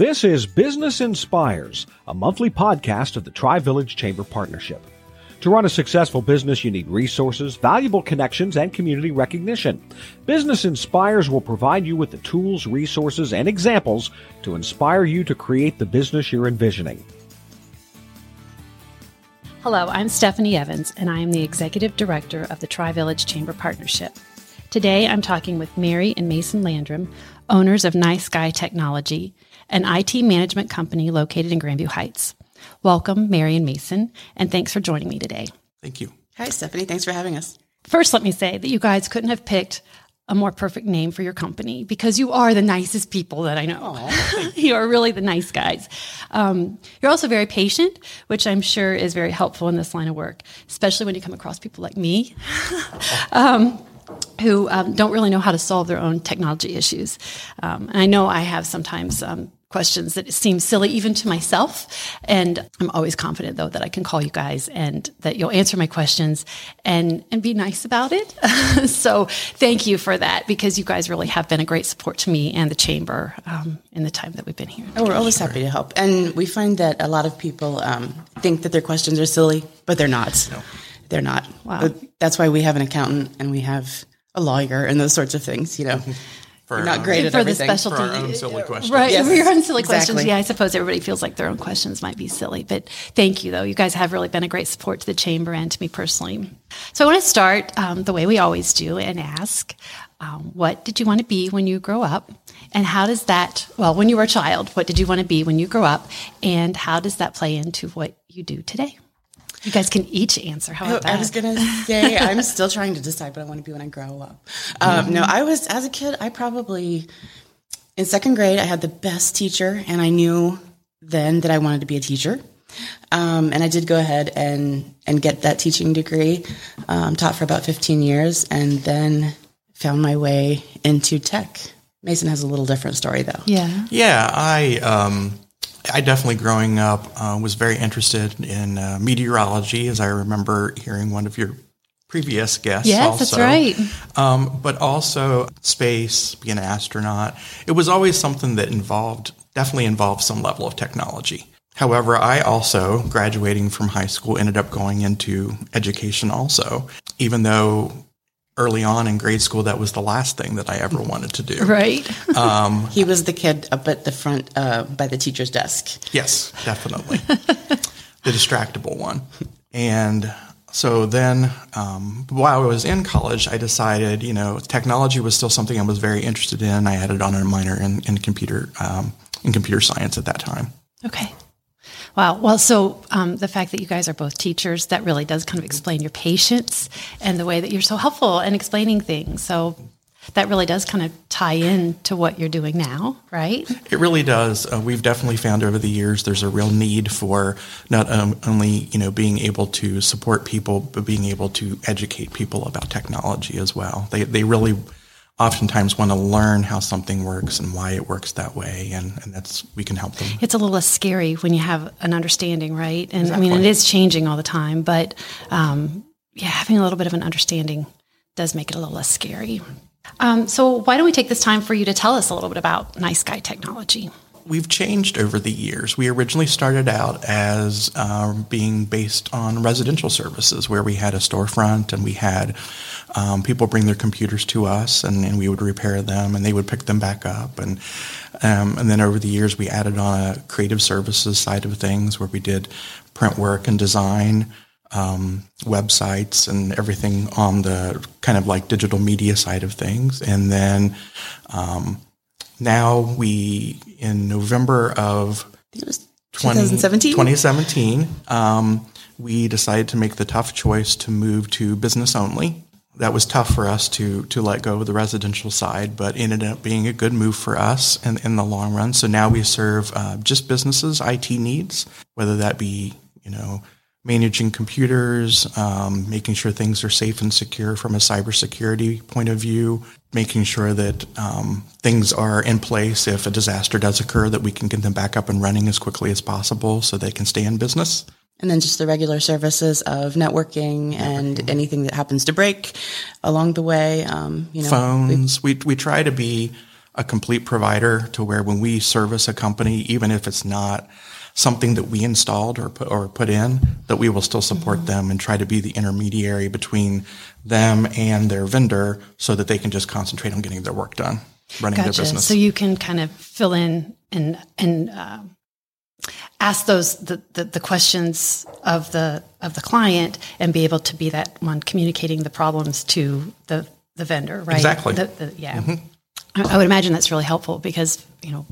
This is Business Inspires, a monthly podcast of the Tri Village Chamber Partnership. To run a successful business, you need resources, valuable connections, and community recognition. Business Inspires will provide you with the tools, resources, and examples to inspire you to create the business you're envisioning. Hello, I'm Stephanie Evans, and I am the Executive Director of the Tri Village Chamber Partnership. Today, I'm talking with Mary and Mason Landrum, owners of Nice Guy Technology, an IT management company located in Grandview Heights. Welcome, Mary and Mason, and thanks for joining me today. Thank you. Hi, Stephanie. Thanks for having us. First, let me say that you guys couldn't have picked a more perfect name for your company because you are the nicest people that I know. you are really the nice guys. Um, you're also very patient, which I'm sure is very helpful in this line of work, especially when you come across people like me. um, who um, don't really know how to solve their own technology issues. Um, and I know I have sometimes um, questions that seem silly even to myself. And I'm always confident though that I can call you guys and that you'll answer my questions and, and be nice about it. so thank you for that because you guys really have been a great support to me and the chamber um, in the time that we've been here. Oh, we're always happy to help. And we find that a lot of people um, think that their questions are silly, but they're not. No. They're not. Wow. But that's why we have an accountant and we have a lawyer and those sorts of things, you know. For, not great at for everything. the specialty, For our own silly questions. right? Yes, for your own silly exactly. questions. Yeah, I suppose everybody feels like their own questions might be silly, but thank you though. You guys have really been a great support to the chamber and to me personally. So I want to start um, the way we always do and ask, um, what did you want to be when you grow up, and how does that? Well, when you were a child, what did you want to be when you grow up, and how does that play into what you do today? You guys can each answer. How about Oh, I was gonna say I'm still trying to decide what I want to be when I grow up. Um, No, I was as a kid. I probably in second grade I had the best teacher, and I knew then that I wanted to be a teacher. Um, and I did go ahead and and get that teaching degree. Um, taught for about 15 years, and then found my way into tech. Mason has a little different story though. yeah. Yeah, I um, I definitely growing up uh, was very interested in uh, meteorology, as I remember hearing one of your previous guests. Yes, that's right. Um, but also space, being an astronaut. It was always something that involved definitely involved some level of technology. However, I also, graduating from high school, ended up going into education also, even though early on in grade school, that was the last thing that I ever wanted to do. Right. He was the kid up at the front uh, by the teacher's desk. Yes, definitely. the distractible one. And so then, um, while I was in college, I decided, you know, technology was still something I was very interested in. I added on a minor in, in computer um, in computer science at that time. Okay. Wow. Well, so um, the fact that you guys are both teachers, that really does kind of explain your patience and the way that you're so helpful in explaining things. So that really does kind of tie in to what you're doing now, right? It really does. Uh, we've definitely found over the years there's a real need for not um, only you know being able to support people, but being able to educate people about technology as well. They they really oftentimes want to learn how something works and why it works that way, and, and that's we can help them. It's a little less scary when you have an understanding, right? And I mean, it is changing all the time, but um, yeah, having a little bit of an understanding does make it a little less scary. Um, so, why don't we take this time for you to tell us a little bit about Nice guy Technology? We've changed over the years. We originally started out as um, being based on residential services, where we had a storefront and we had um, people bring their computers to us, and, and we would repair them, and they would pick them back up, and um, and then over the years we added on a creative services side of things, where we did print work and design. Um, websites and everything on the kind of like digital media side of things, and then um, now we in November of think it was 20 2017? 2017 um, we decided to make the tough choice to move to business only that was tough for us to to let go of the residential side, but ended up being a good move for us in, in the long run. So now we serve uh, just businesses IT needs, whether that be you know managing computers, um, making sure things are safe and secure from a cybersecurity point of view, making sure that um, things are in place if a disaster does occur, that we can get them back up and running as quickly as possible so they can stay in business. And then just the regular services of networking, and anything that happens to break along the way. Um, you know, phones. We, we try to be a complete provider to where when we service a company, even if it's not something that we installed or put, or put in, that we will still support Mm-hmm. them and try to be the intermediary between them and their vendor so that they can just concentrate on getting their work done, running their business. So you can kind of fill in and and um ask those the, the the questions of the of the client and be able to be that one communicating the problems to the the vendor, right? Exactly. The- the- yeah. I, I would imagine that's really helpful because you know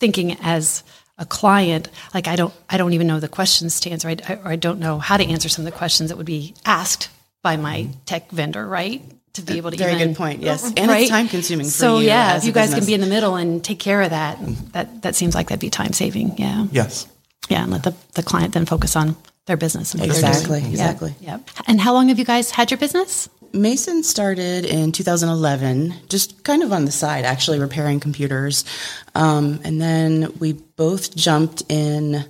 thinking as a client, like I don't, I don't even know the questions to answer, I, or I don't know how to answer some of the questions that would be asked by my tech vendor, right? To be able to Very even, good point, yes. And it's time-consuming for So you yeah, as if you guys can be in the middle and take care of that, that that seems like that'd be time saving. Yeah, yes. yeah, and let the, the client then focus on their business. And what they're doing. Exactly, Yeah, exactly. Yeah. And how long have you guys had your business? Mason started in 2011, just kind of on the side, actually repairing computers. Um, and then we both jumped in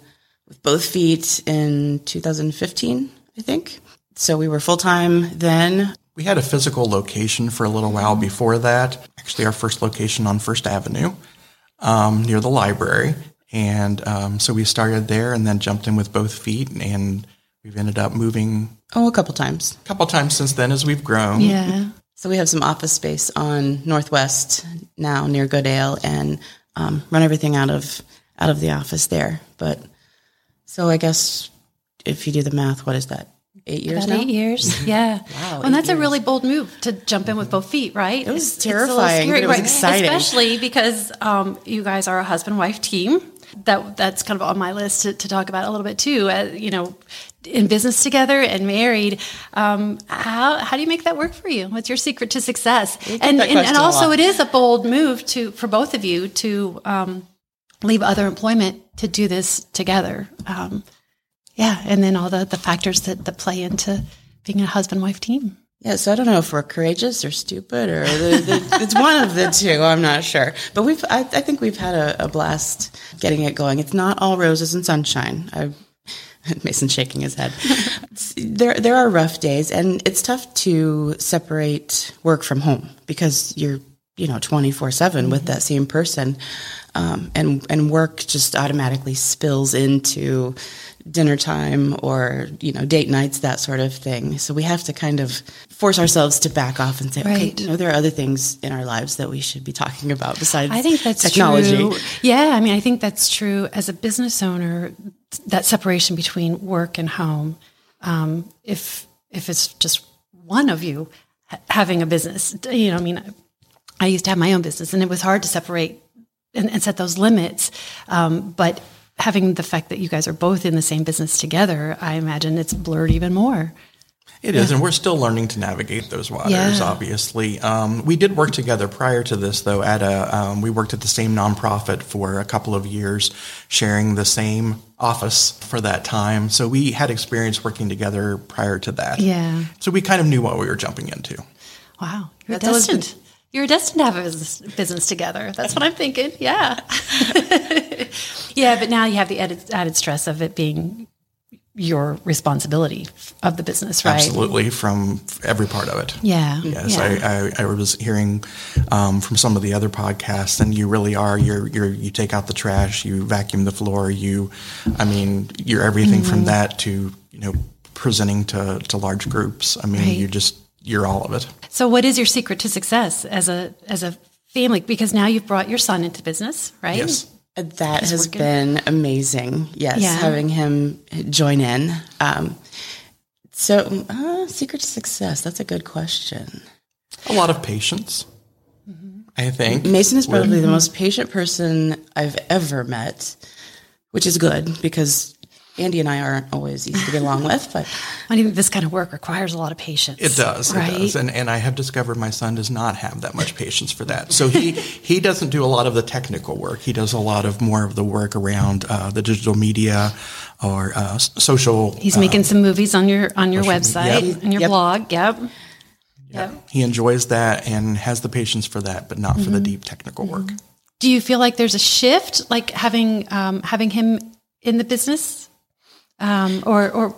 with both feet in 2015, I think. So we were full time then. We had a physical location for a little while before that. Actually, our first location on First Avenue um, near the library. And um, so we started there and then jumped in with both feet. And we've ended up moving Oh, a couple times. a couple times since then as we've grown. Yeah. So we have some office space on Northwest now near Goodale and um, run everything out of out of the office there. But so I guess if you do the math, what is that? Eight years About now. eight years. Yeah. Wow, Well, and eight that's a really bold move to jump in with both feet, right? It was terrifying, but it was exciting. Especially because um, you guys are a husband wife team. That that's kind of on my list to, to talk about a little bit too. Uh, you know, in business together and married. Um, how how do you make that work for you? What's your secret to success? And and, and also, it is a bold move to for both of you to um, leave other employment to do this together. Um, yeah, and then all the the factors that that play into being a husband wife team. Yeah, so I don't know if we're courageous or stupid or the, the, it's one of the two. I'm not sure, but we've I, I think we've had a, a blast getting it going. It's not all roses and sunshine. I, Mason's shaking his head. There there are rough days, and it's tough to separate work from home because you're you know 24 seven with that same person, um, and and work just automatically spills into dinner time or you know date nights that sort of thing so we have to kind of force ourselves to back off and say okay you know there are other things in our lives that we should be talking about besides I think that's technology true. Yeah, I mean, I think that's true as a business owner. That separation between work and home, um, if if it's just one of you ha- having a business, you know, I mean, I used to have my own business, and it was hard to separate and, and set those limits. Um, but having the fact that you guys are both in the same business together, I imagine it's blurred even more. It is, and we're still learning to navigate those waters. Yeah. Obviously, um, we did work together prior to this, though. At a, um, we worked at the same nonprofit for a couple of years, sharing the same office for that time. So we had experience working together prior to that. Yeah. So we kind of knew what we were jumping into. Wow, you're That's always destined. You're destined to have a business, business together. That's what I'm thinking. Yeah, yeah. But now you have the added, added stress of it being your responsibility of the business, right? Absolutely, from every part of it. Yeah. Yes, yeah. I, I, I was hearing um, from some of the other podcasts, and you really are. You're, you're you take out the trash, you vacuum the floor, you, I mean, you're everything Mm-hmm. from that to you know presenting to to large groups. I mean, Right. you just you're all of it. so, what is your secret to success as a as a family? Because now you've brought your son into business, right? Yes. That has working. been amazing yes Yeah. having him join in um, so uh, secret to success that's a good question A lot of patience. I think Mason is probably the most patient person I've ever met, which is good because Andy and I aren't always easy to get along with, but I think this kind of work requires a lot of patience. It does, right? it does, and and I have discovered my son does not have that much patience for that. So he he doesn't do a lot of the technical work. He does a lot of more of the work around uh, the digital media or uh, social. He's uh, making some movies on your on your website media. and your Yep. blog. Yep. Yep. He enjoys that and has the patience for that, but not for Mm-hmm. the deep technical work. Do you feel like there's a shift, like having um, having him in the business, um, or or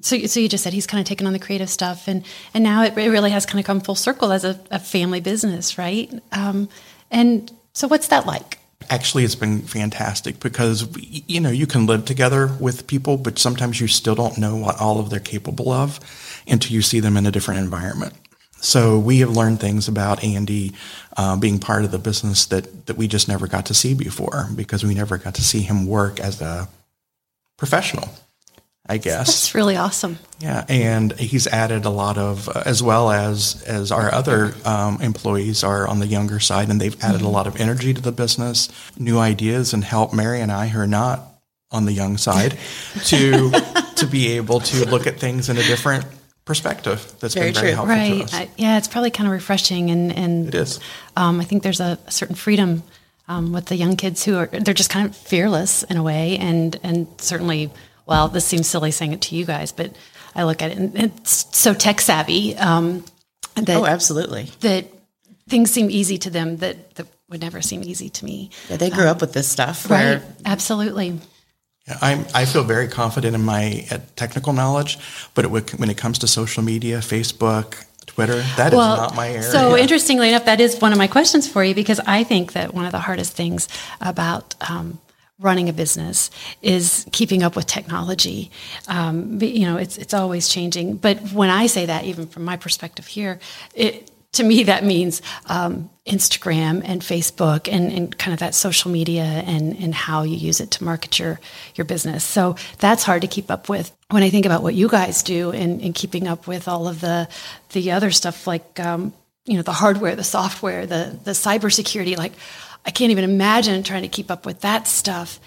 so? So you just said he's kind of taken on the creative stuff, and and now it, really has kind of come full circle as a, a family business, right? Um, and so, what's that like? Actually, it's been fantastic because you know you can live together with people, but sometimes you still don't know what all of they're capable of until you see them in a different environment. So we have learned things about Andy uh, being part of the business that that we just never got to see before because we never got to see him work as a professional. I guess That's really awesome. yeah, and he's added a lot of, uh, as well as as our other um, employees are on the younger side, and they've added a lot of energy to the business, new ideas, and help Mary and I, who are not on the young side, to to be able to look at things in a different perspective. That's Very been very true. helpful to Right. us. I, yeah, it's probably kind of refreshing, and and It is. Um, I think there's a, a certain freedom um, with the young kids who are they're just kind of fearless in a way, and and certainly, well, this seems silly saying it to you guys, but I look at it and it's so tech savvy um, that oh, absolutely. that things seem easy to them that that would never seem easy to me. Yeah, they grew up with this stuff. Right. Where Absolutely. Yeah, I'm, I feel very confident in my uh, technical knowledge, but it, when it comes to social media, Facebook, Twitter, that is not my area. So interestingly enough, that is one of my questions for you because I think that one of the hardest things about um, running a business is keeping up with technology. Um, but, you know, it's it's always changing. But when I say that, even from my perspective here, it to me that means um, Instagram and Facebook and, and kind of that social media and, and how you use it to market your your business. So that's hard to keep up with. When I think about what you guys do and, and keeping up with all of the the other stuff like um, you know the hardware, the software, the the cybersecurity, like I can't even imagine trying to keep up with that stuff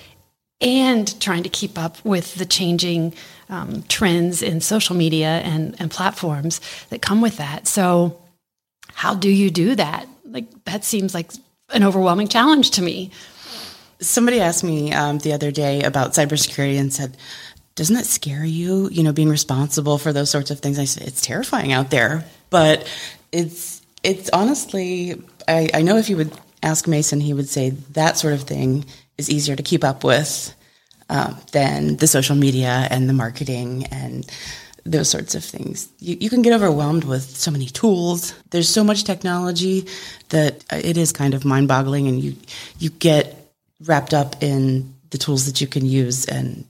and trying to keep up with the changing um, trends in social media and, and platforms that come with that. So, how do you do that? Like, that seems like an overwhelming challenge to me. somebody asked me um, the other day about cybersecurity and said, "Doesn't it scare you? You know, being responsible for those sorts of things?" I said, "It's terrifying out there, but it's it's honestly. I, I know if you would ask Mason, he would say that sort of thing is easier to keep up with um, than the social media and the marketing and." Those sorts of things. You, you can get overwhelmed with so many tools. There's so much technology that uh, it is kind of mind boggling, and you you get wrapped up in the tools that you can use and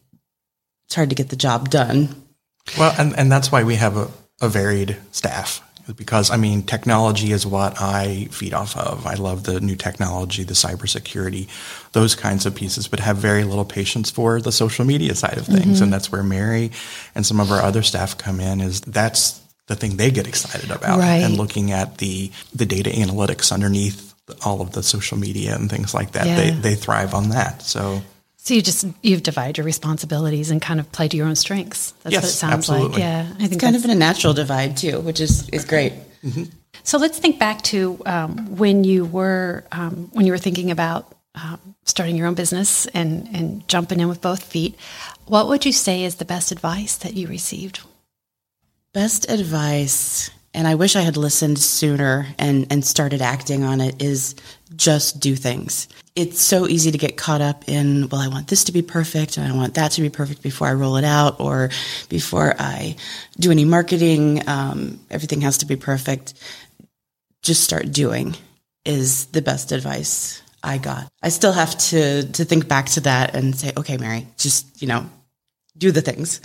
it's hard to get the job done. Well, and, and that's why we have a, a varied staff because I mean, technology is what I feed off of. I love the new technology, the cybersecurity, those kinds of pieces, but have very little patience for the social media side of things. Mm-hmm. And that's where Mary and some of our other staff come in is that's the thing they get excited about Right. and looking at the, the data analytics underneath all of the social media and things like that. Yeah. They, they thrive on that. So So you just you've divided your responsibilities and kind of play to your own strengths. That's what it sounds absolutely. like. Yeah, I think It's kind of in a natural divide too, which is, is great. So let's think back to um, when you were um, when you were thinking about um, starting your own business and and jumping in with both feet. What would you say is the best advice that you received? Best advice, and I wish I had listened sooner and, and started acting on it, is just do things. It's so easy to get caught up in, well, I want this to be perfect and I want that to be perfect before I roll it out or before I do any marketing. Um, everything has to be perfect. Just start doing is the best advice I got. I still have to, to think back to that and say, okay, Mary, just, you know, do the things.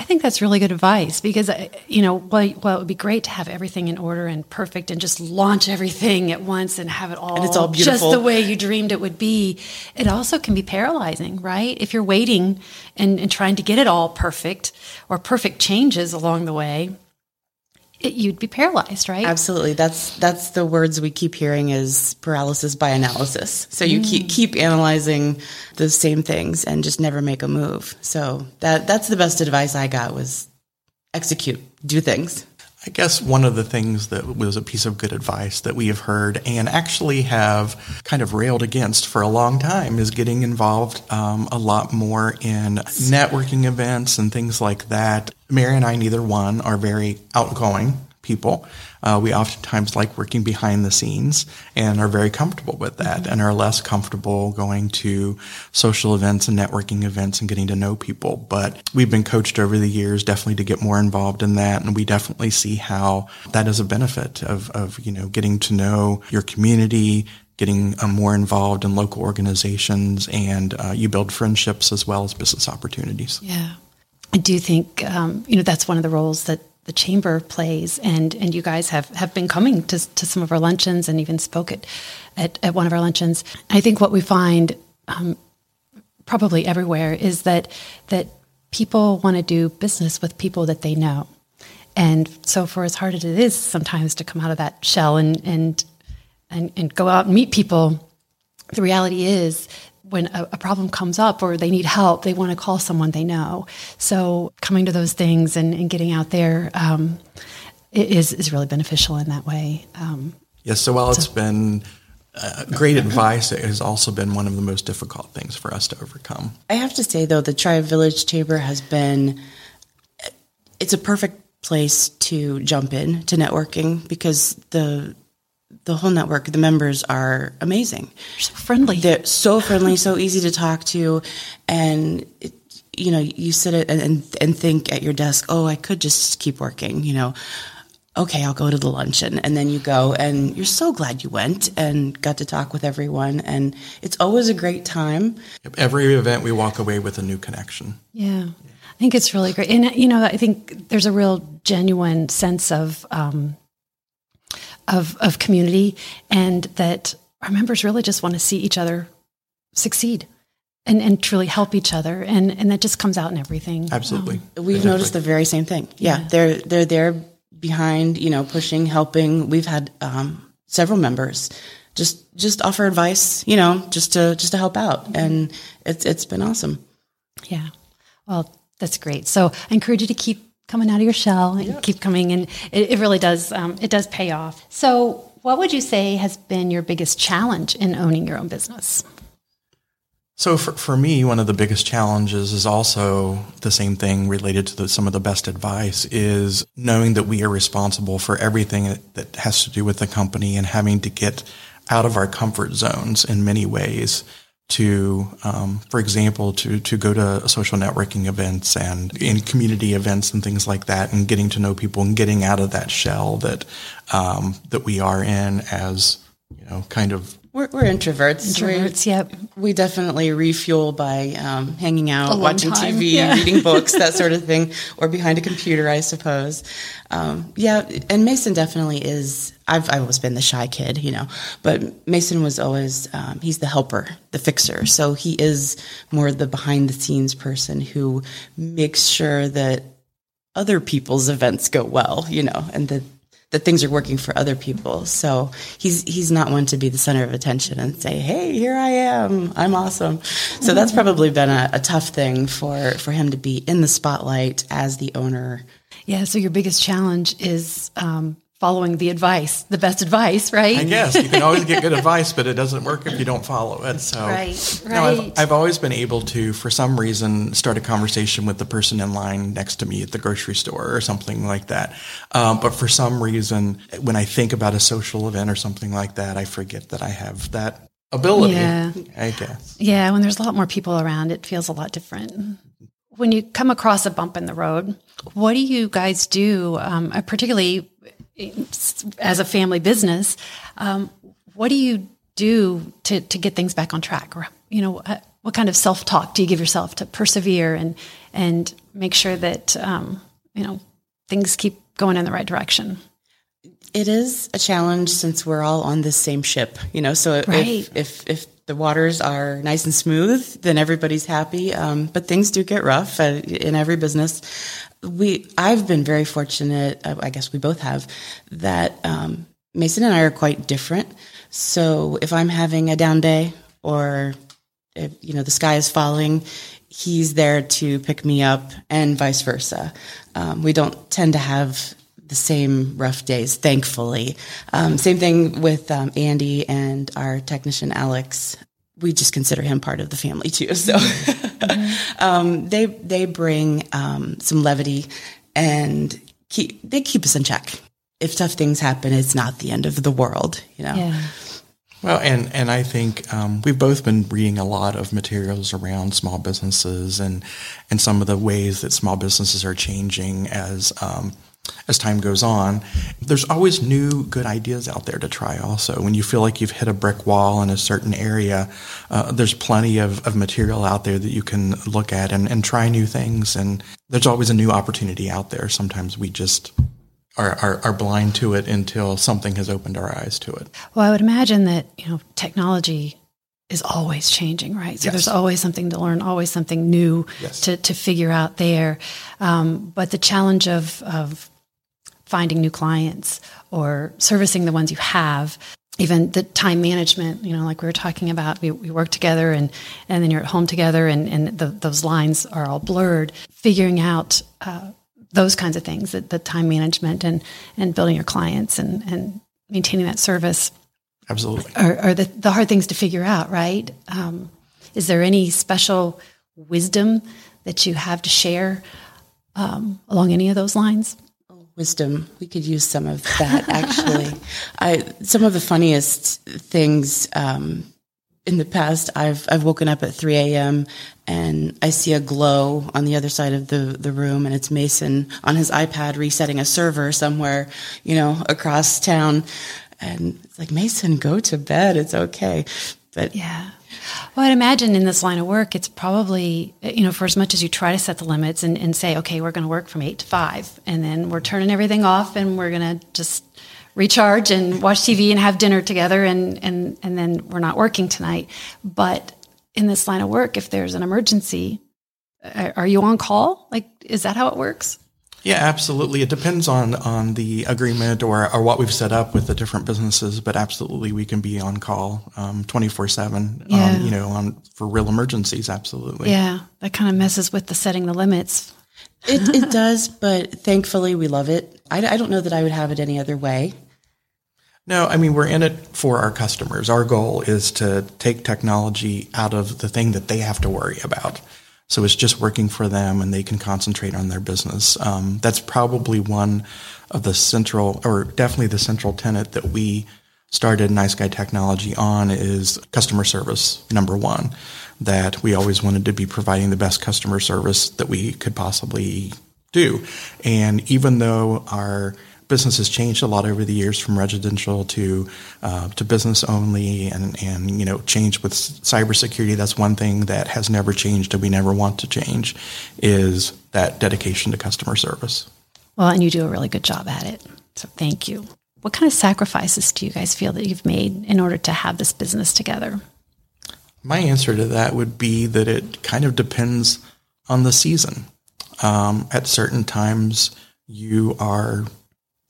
I think that's really good advice because uh, you know, well, well, it would be great to have everything in order and perfect and just launch everything at once and have it all, And it's all beautiful. just the way you dreamed it would be. It also can be paralyzing, right? If you're waiting and, and trying to get it all perfect or perfect changes along the way, it, you'd be paralyzed, right? Absolutely. That's that's the words we keep hearing is paralysis by analysis. So you keep mm. keep analyzing the same things and just never make a move. So that that's the best advice I got was execute, do things. I guess one of the things that was a piece of good advice that we have heard and actually have kind of railed against for a long time is getting involved um, a lot more in networking events and things like that. Mary and I, neither one, are very outgoing people. Uh, we oftentimes like working behind the scenes and are very comfortable with that and are less comfortable going to social events and networking events and getting to know people. But we've been coached over the years definitely to get more involved in that. And we definitely see how that is a benefit of, of you know, getting to know your community, getting uh, more involved in local organizations, and uh, you build friendships as well as business opportunities. Yeah. I do think, um, you know, that's one of the roles that the chamber plays and and you guys have have been coming to, to some of our luncheons and even spoke at, at, at one of our luncheons. I think what we find um, probably everywhere is that that people want to do business with people that they know. And so for as hard as it is sometimes to come out of that shell and and and, and go out and meet people the reality is when a, a, problem comes up or they need help, they want to call someone they know. So coming to those things and, and getting out there um, is is really beneficial in that way. Um, yes. So while so, it's been uh, great advice, it has also been one of the most difficult things for us to overcome. I have to say though, the Tri Village Chamber has been it's a perfect place to jump in to networking because the the whole network, the members are amazing. They're so friendly. They're so friendly, so easy to talk to, and it, you know, you sit and, and and think at your desk, oh, I could just keep working, you know. Okay, I'll go to the luncheon, and then you go, and you're so glad you went and got to talk with everyone, and it's always a great time. Every event, we walk away with a new connection. Yeah. I think it's really great. And, you know, I think there's a real genuine sense of um, of, of community and that our members really just want to see each other succeed and, and truly help each other. And, and that just comes out in everything. Absolutely. Um, we've noticed the very same thing. Yeah, yeah. They're, they're there behind, you know, pushing, helping. We've had, um, several members just, just offer advice, you know, just to, just to help out. Mm-hmm. And it's, it's been awesome. Yeah. Well, that's great. So I encourage you to keep coming out of your shell and keep coming and it, it really does um, it does pay off. So what would you say has been your biggest challenge in owning your own business? So for, for me one of the biggest challenges is also the same thing related to the, some of the best advice is knowing that we are responsible for everything that, that has to do with the company and having to get out of our comfort zones in many ways to, um, for example, to, to go to social networking events and in community events and things like that, and getting to know people and getting out of that shell that um, that we are in as you know, kind of we're, we're introverts. Introverts, we, yep. We definitely refuel by um, hanging out, watching time. TV, yeah. reading books, that sort of thing, or behind a computer, I suppose. Um, yeah, and Mason definitely is. I've, I've always been the shy kid, you know, but Mason was always, um, he's the helper, the fixer. So he is more the behind the scenes person who makes sure that other people's events go well, you know, and that that things are working for other people. So he's he's not one to be the center of attention and say, "Hey, here I am. I'm awesome." So that's probably been a, a tough thing for for him to be in the spotlight as the owner. Yeah. So your biggest challenge is um, following the advice, the best advice, right? I guess you can always get good advice, but it doesn't work if you don't follow it. So, right, right. No, I've, I've, always been able to, for some reason, start a conversation with the person in line next to me at the grocery store or something like that. Um, but for some reason, when I think about a social event or something like that, I forget that I have that ability. Yeah. I guess. Yeah, when there's a lot more people around, it feels a lot different. When you come across a bump in the road, what do you guys do, um, particularly as a family business, um, what do you do to, to get things back on track? Or, you know, uh, what kind of self talk do you give yourself to persevere and, and make sure that, um, you know, things keep going in the right direction? It is a challenge since we're all on the same ship, you know. So right. if, if if the waters are nice and smooth, then everybody's happy. Um, but things do get rough uh, in every business. We I've been very fortunate. I guess we both have that. Um, Mason and I are quite different. So if I'm having a down day or if, you know the sky is falling, he's there to pick me up, and vice versa. Um, we don't tend to have the same rough days, thankfully. Um, same thing with um, Andy and our technician Alex. We just consider him part of the family too. So mm-hmm. um, they they bring um, some levity and keep they keep us in check. If tough things happen, it's not the end of the world, you know. Yeah. Well, and and I think um, we've both been reading a lot of materials around small businesses and and some of the ways that small businesses are changing as um, as time goes on. There's always new good ideas out there to try. Also, when you feel like you've hit a brick wall in a certain area, uh, there's plenty of, of material out there that you can look at and, and try new things. And there's always a new opportunity out there. Sometimes we just are, are, are, blind to it until something has opened our eyes to it. Well, I would imagine that, you know, technology is always changing, right? So yes. there's always something to learn, always something new yes. to, to figure out there. Um, but the challenge of, of finding new clients or servicing the ones you have, even the time management, you know, like we were talking about, we, we work together and, and then you're at home together and, and the, those lines are all blurred. Figuring out uh, those kinds of things, the, the time management and, and building your clients and, and maintaining that service. Absolutely. Are, are the, the hard things to figure out, right? Um, is there any special wisdom that you have to share um, along any of those lines? Wisdom. We could use some of that actually. I some of the funniest things um, in the past, I've I've woken up at 3 a.m. and I see a glow on the other side of the the room, and it's Mason on his iPad resetting a server somewhere, you know, across town, and it's like Mason, go to bed. It's okay, but yeah. Well, I'd imagine in this line of work, it's probably, you know, for as much as you try to set the limits and, and say, okay, we're going to work from eight to five, and then we're turning everything off and we're going to just recharge and watch TV and have dinner together and, and, and then we're not working tonight. But in this line of work, if there's an emergency, are you on call? Like, is that how it works? Yeah, absolutely. It depends on on the agreement or, or what we've set up with the different businesses, but absolutely we can be on call um, twenty four seven. Um, you know, on for real emergencies. Absolutely. Yeah, that kind of messes with the setting the limits. it it does, but thankfully we love it. I, I don't know that I would have it any other way. No, I mean, we're in it for our customers. Our goal is to take technology out of the thing that they have to worry about. So it's just working for them and they can concentrate on their business. Um, that's probably one of the central, or definitely the central tenet that we started Nice Guy Technology on is customer service, number one. That we always wanted to be providing the best customer service that we could possibly do. And even though our business has changed a lot over the years from residential to uh, to business only and and you know change with cybersecurity. That's one thing that has never changed and we never want to change is that dedication to customer service. Well and you do a really good job at it. So thank you. What kind of sacrifices do you guys feel that you've made in order to have this business together? My answer to that would be that it kind of depends on the season. Um, at certain times, you are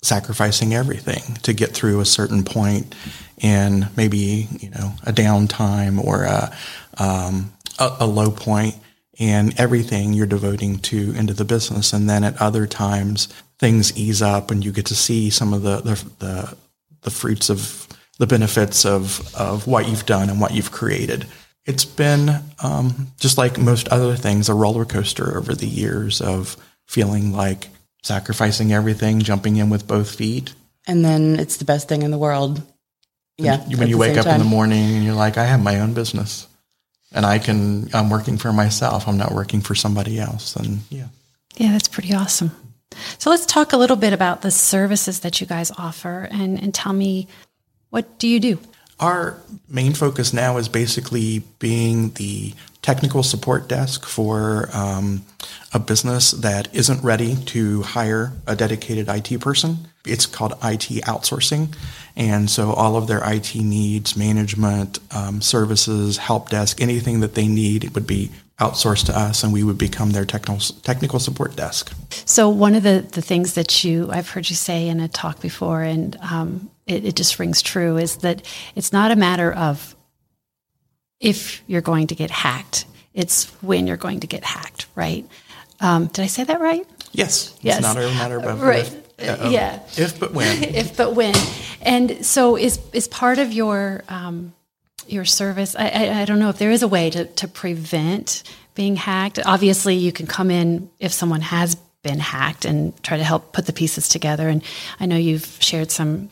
sacrificing everything to get through a certain point in maybe you know a downtime or a, um, a, a low point and everything you're devoting to into the business. And then at other times things ease up and you get to see some of the the, the, the fruits of the benefits of, of what you've done and what you've created. It's been um, just like most other things, a roller coaster over the years of feeling like sacrificing everything, jumping in with both feet. And then it's the best thing in the world. Yeah. When you wake up time. in the morning and you're like, I have my own business and I can, I'm working for myself. I'm not working for somebody else. And yeah. Yeah, that's pretty awesome. So let's talk a little bit about the services that you guys offer and, and tell me what do you do? Our main focus now is basically being the technical support desk for um, a business that isn't ready to hire a dedicated IT person. It's called IT outsourcing. And so all of their IT needs, management, um, services, help desk, anything that they need, it would be outsourced to us, and we would become their technical technical support desk. So one of the the things that you I've heard you say in a talk before, and um, it, it just rings true, is that it's not a matter of if you're going to get hacked; it's when you're going to get hacked, right? Um, did I say that right? Yes. Yes. It's not a matter of Right. if, uh, of Yeah. if but when. if but when. And so is is part of your um, your service. I, I, I don't know if there is a way to, to prevent being hacked. Obviously, you can come in if someone has been hacked and try to help put the pieces together. And I know you've shared some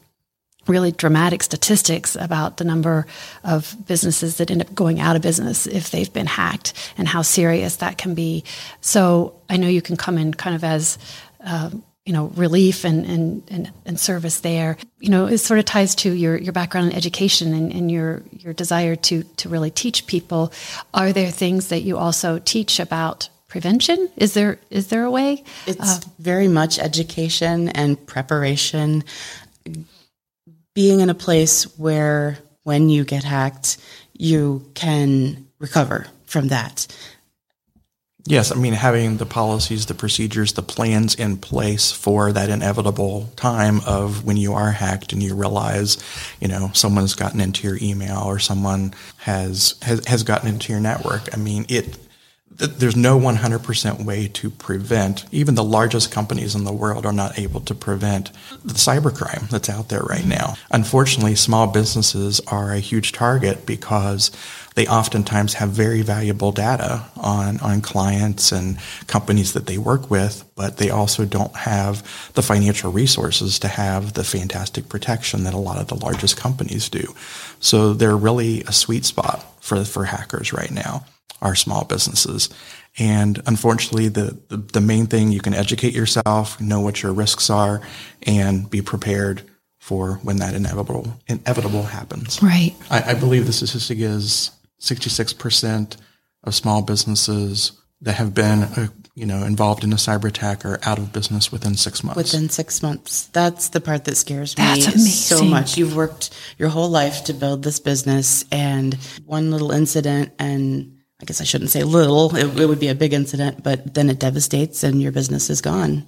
really dramatic statistics about the number of businesses that end up going out of business if they've been hacked and how serious that can be. So I know you can come in kind of as um, you know relief and, and and and service there. You know, it sort of ties to your your background in education and, and your your desire to to really teach people. Are there things that you also teach about prevention? Is there is there a way? It's very much education and preparation. Being in a place where when you get hacked, you can recover from that. Yes, I mean having the policies, the procedures, the plans in place for that inevitable time of when you are hacked and you realize, you know, someone's gotten into your email or someone has has, has gotten into your network. I mean, it there's no 100% way to prevent. Even the largest companies in the world are not able to prevent the cybercrime that's out there right now. Unfortunately, small businesses are a huge target because they oftentimes have very valuable data on, on clients and companies that they work with, but they also don't have the financial resources to have the fantastic protection that a lot of the largest companies do. So they're really a sweet spot for, for hackers right now, are small businesses. And unfortunately, the, the, the main thing you can educate yourself, know what your risks are, and be prepared for when that inevitable inevitable happens. Right. I, I believe the statistic is 66% of small businesses that have been, uh, you know, involved in a cyber attack are out of business within six months. Within six months. That's the part that scares me That's so much. You've worked your whole life to build this business, and one little incident, and I guess I shouldn't say little, it, it would be a big incident, but then it devastates and your business is gone.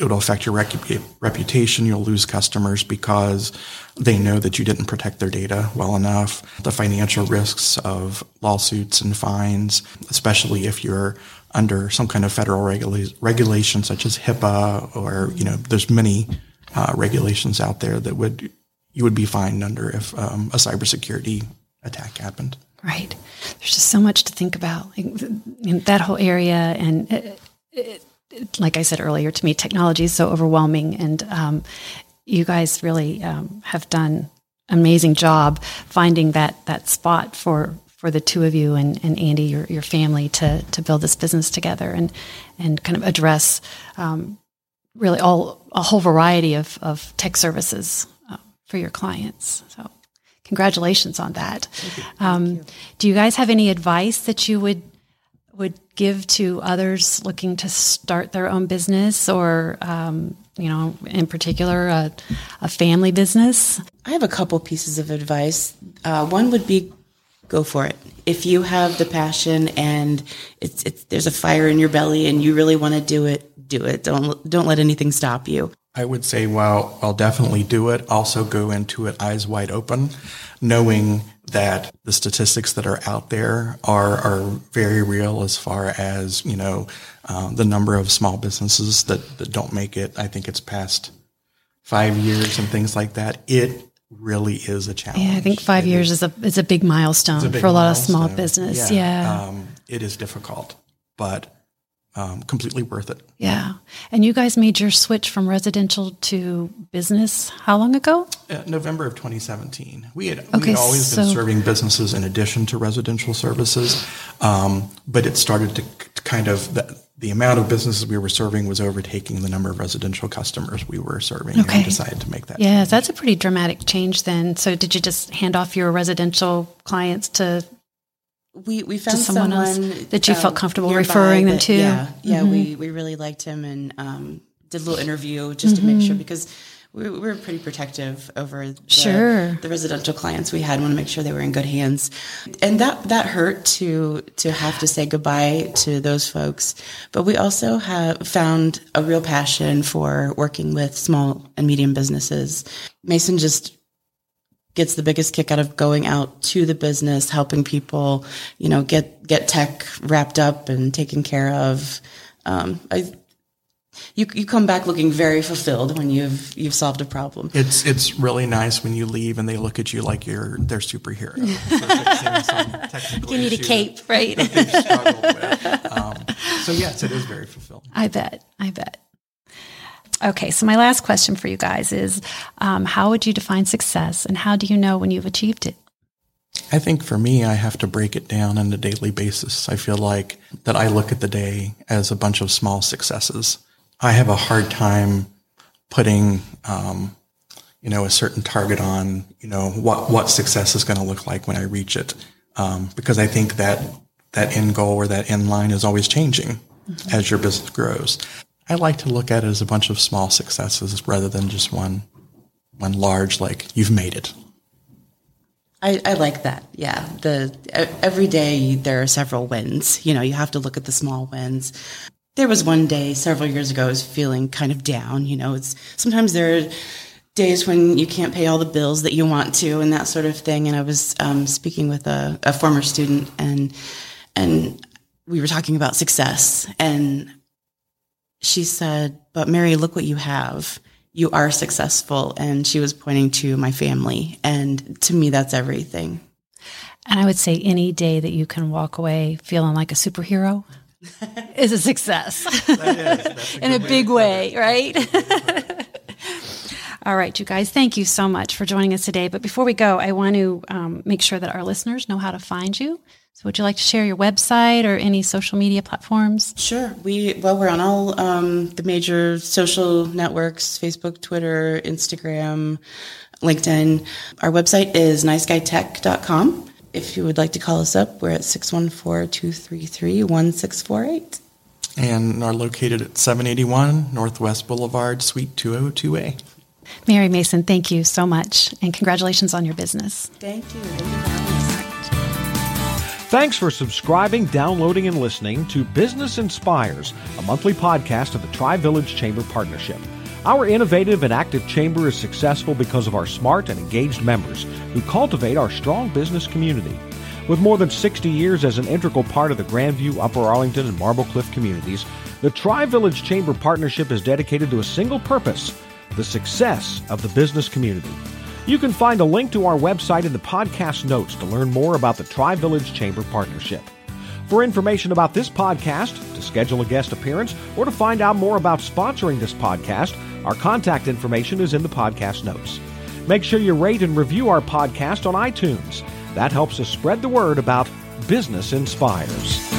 It'll affect your recu- reputation. You'll lose customers because they know that you didn't protect their data well enough. The financial risks of lawsuits and fines, especially if you're under some kind of federal regula- regulation such as HIPAA or, you know, there's many uh, regulations out there that would, you would be fined under if um, a cybersecurity attack happened. Right. There's just so much to think about in that whole area. And it, it, like I said earlier, to me, technology is so overwhelming. And um, you guys really um, have done amazing job finding that, that spot for, for the two of you and, and Andy, your, your family, to, to build this business together and, and kind of address um, really all a whole variety of, of tech services uh, for your clients. So congratulations on that. Um, do you guys have any advice that you would would give to others looking to start their own business, or um, you know, in particular, a, a family business? I have a couple pieces of advice. Uh, one would be go for it. If you have the passion and it's, it's there's a fire in your belly and you really want to do it, do it. Don't don't let anything stop you. I would say, well, I'll definitely do it. Also go into it eyes wide open, knowing that the statistics that are out there are, are very real as far as, you know, um, the number of small businesses that, that don't make it. I think it's past five years and things like that. It really is a challenge. Yeah, I think five It years is a is a big milestone a big for a lot of small milestone. business. Yeah, Um, it is difficult, but um, completely worth it. yeah. And you guys made your switch from residential to business how long ago? Uh, November of 2017. We had, we had always been serving businesses in addition to residential services, um, but it started to kind of the, the amount of businesses we were serving was overtaking the number of residential customers we were serving. And Okay. we decided to make that. Yeah, that's a pretty dramatic change then. So did you just hand off your residential clients to We we found someone else that you felt um, comfortable nearby referring them to? Mm-hmm. Yeah, yeah. We we really liked him and um, did a little interview just to make sure Mm-hmm. because we, we were pretty protective over the, Sure. the residential clients we had. Want to make sure they were in good hands, and that that hurt to to have to say goodbye to those folks. But we also have found a real passion for working with small and medium businesses. Mason just gets the biggest kick out of going out to the business, helping people, you know, get get tech wrapped up and taken care of. Um, I you you come back looking very fulfilled when you've you've solved a problem. It's it's really nice when you leave and they look at you like you're their superhero. for fixing some technical You need a cape, right? that they've struggled with. Um, so yes, it is very fulfilling. I bet. I bet. Okay, so my last question for you guys is um, how would you define success and how do you know when you've achieved it? I think for me, I have to break it down on a daily basis. I feel like that I look at the day as a bunch of small successes. I have a hard time putting, um, you know, a certain target on, you know, what, what success is going to look like when I reach it. Um, because I think that that end goal or that end line is always changing as your business grows. I like to look at it as a bunch of small successes rather than just one, one large, like you've made it. I, I like that. Yeah, the every day there are several wins. You know, you have to look at the small wins. There was one day several years ago I was feeling kind of down. You know, it's sometimes there are days when you can't pay all the bills that you want to and that sort of thing. And I was um, speaking with a, a former student and and we were talking about success and she said, "But Mary, look what you have." You are successful. And she was pointing to my family. And to me, that's everything. And I would say any day that you can walk away feeling like a superhero is a success in a big way, right? All right, you guys, thank you so much for joining us today. But before we go, I want to um, make sure that our listeners know how to find you. So, would you like to share your website or any social media platforms? Sure. We well, we're on all um, the major social networks: Facebook, Twitter, Instagram, LinkedIn. Our website is niceguytech.com. If you would like to call us up, we're at 614-233-1648. and are located at 781 Northwest Boulevard, Suite 202A. Mary Mason, thank you so much, and congratulations on your business. Thank you. Thanks for subscribing, downloading, and listening to Business Inspires, a monthly podcast of the Tri Village Chamber Partnership. Our innovative and active chamber is successful because of our smart and engaged members who cultivate our strong business community. With more than 60 years as an integral part of the Grandview, Upper Arlington, and Marble Cliff communities, the Tri Village Chamber Partnership is dedicated to a single purpose the success of the business community. You can find a link to our website in the podcast notes to learn more about the Tri Village Chamber Partnership. For information about this podcast, to schedule a guest appearance, or to find out more about sponsoring this podcast, our contact information is in the podcast notes. Make sure you rate and review our podcast on iTunes. That helps us spread the word about Business Inspires.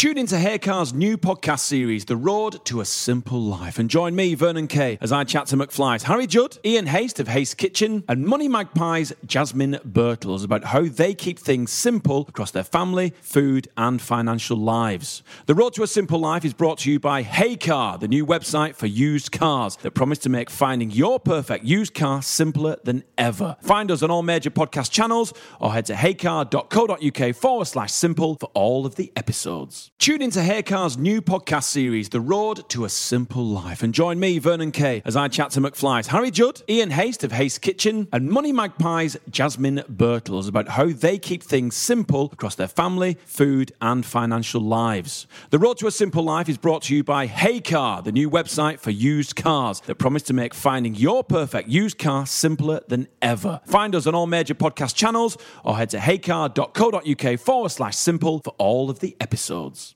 Tune into Heycar's new podcast series, The Road to a Simple Life, and join me, Vernon Kay, as I chat to McFly's Harry Judd, Ian Haste of Haste Kitchen, and Money Magpie's Jasmine Birtles about how they keep things simple across their family, food, and financial lives. The Road to a Simple Life is brought to you by Heycar, the new website for used cars that promise to make finding your perfect used car simpler than ever. Find us on all major podcast channels or head to heycar.co.uk forward slash simple for all of the episodes. Tune into Heycar's new podcast series, The Road to a Simple Life, and join me, Vernon Kay, as I chat to McFly's Harry Judd, Ian Haste of Haste Kitchen, and Money Magpie's Jasmine Birtles about how they keep things simple across their family, food, and financial lives. The Road to a Simple Life is brought to you by Heycar, the new website for used cars that promise to make finding your perfect used car simpler than ever. Find us on all major podcast channels or head to heycar.co.uk forward slash simple for all of the episodes.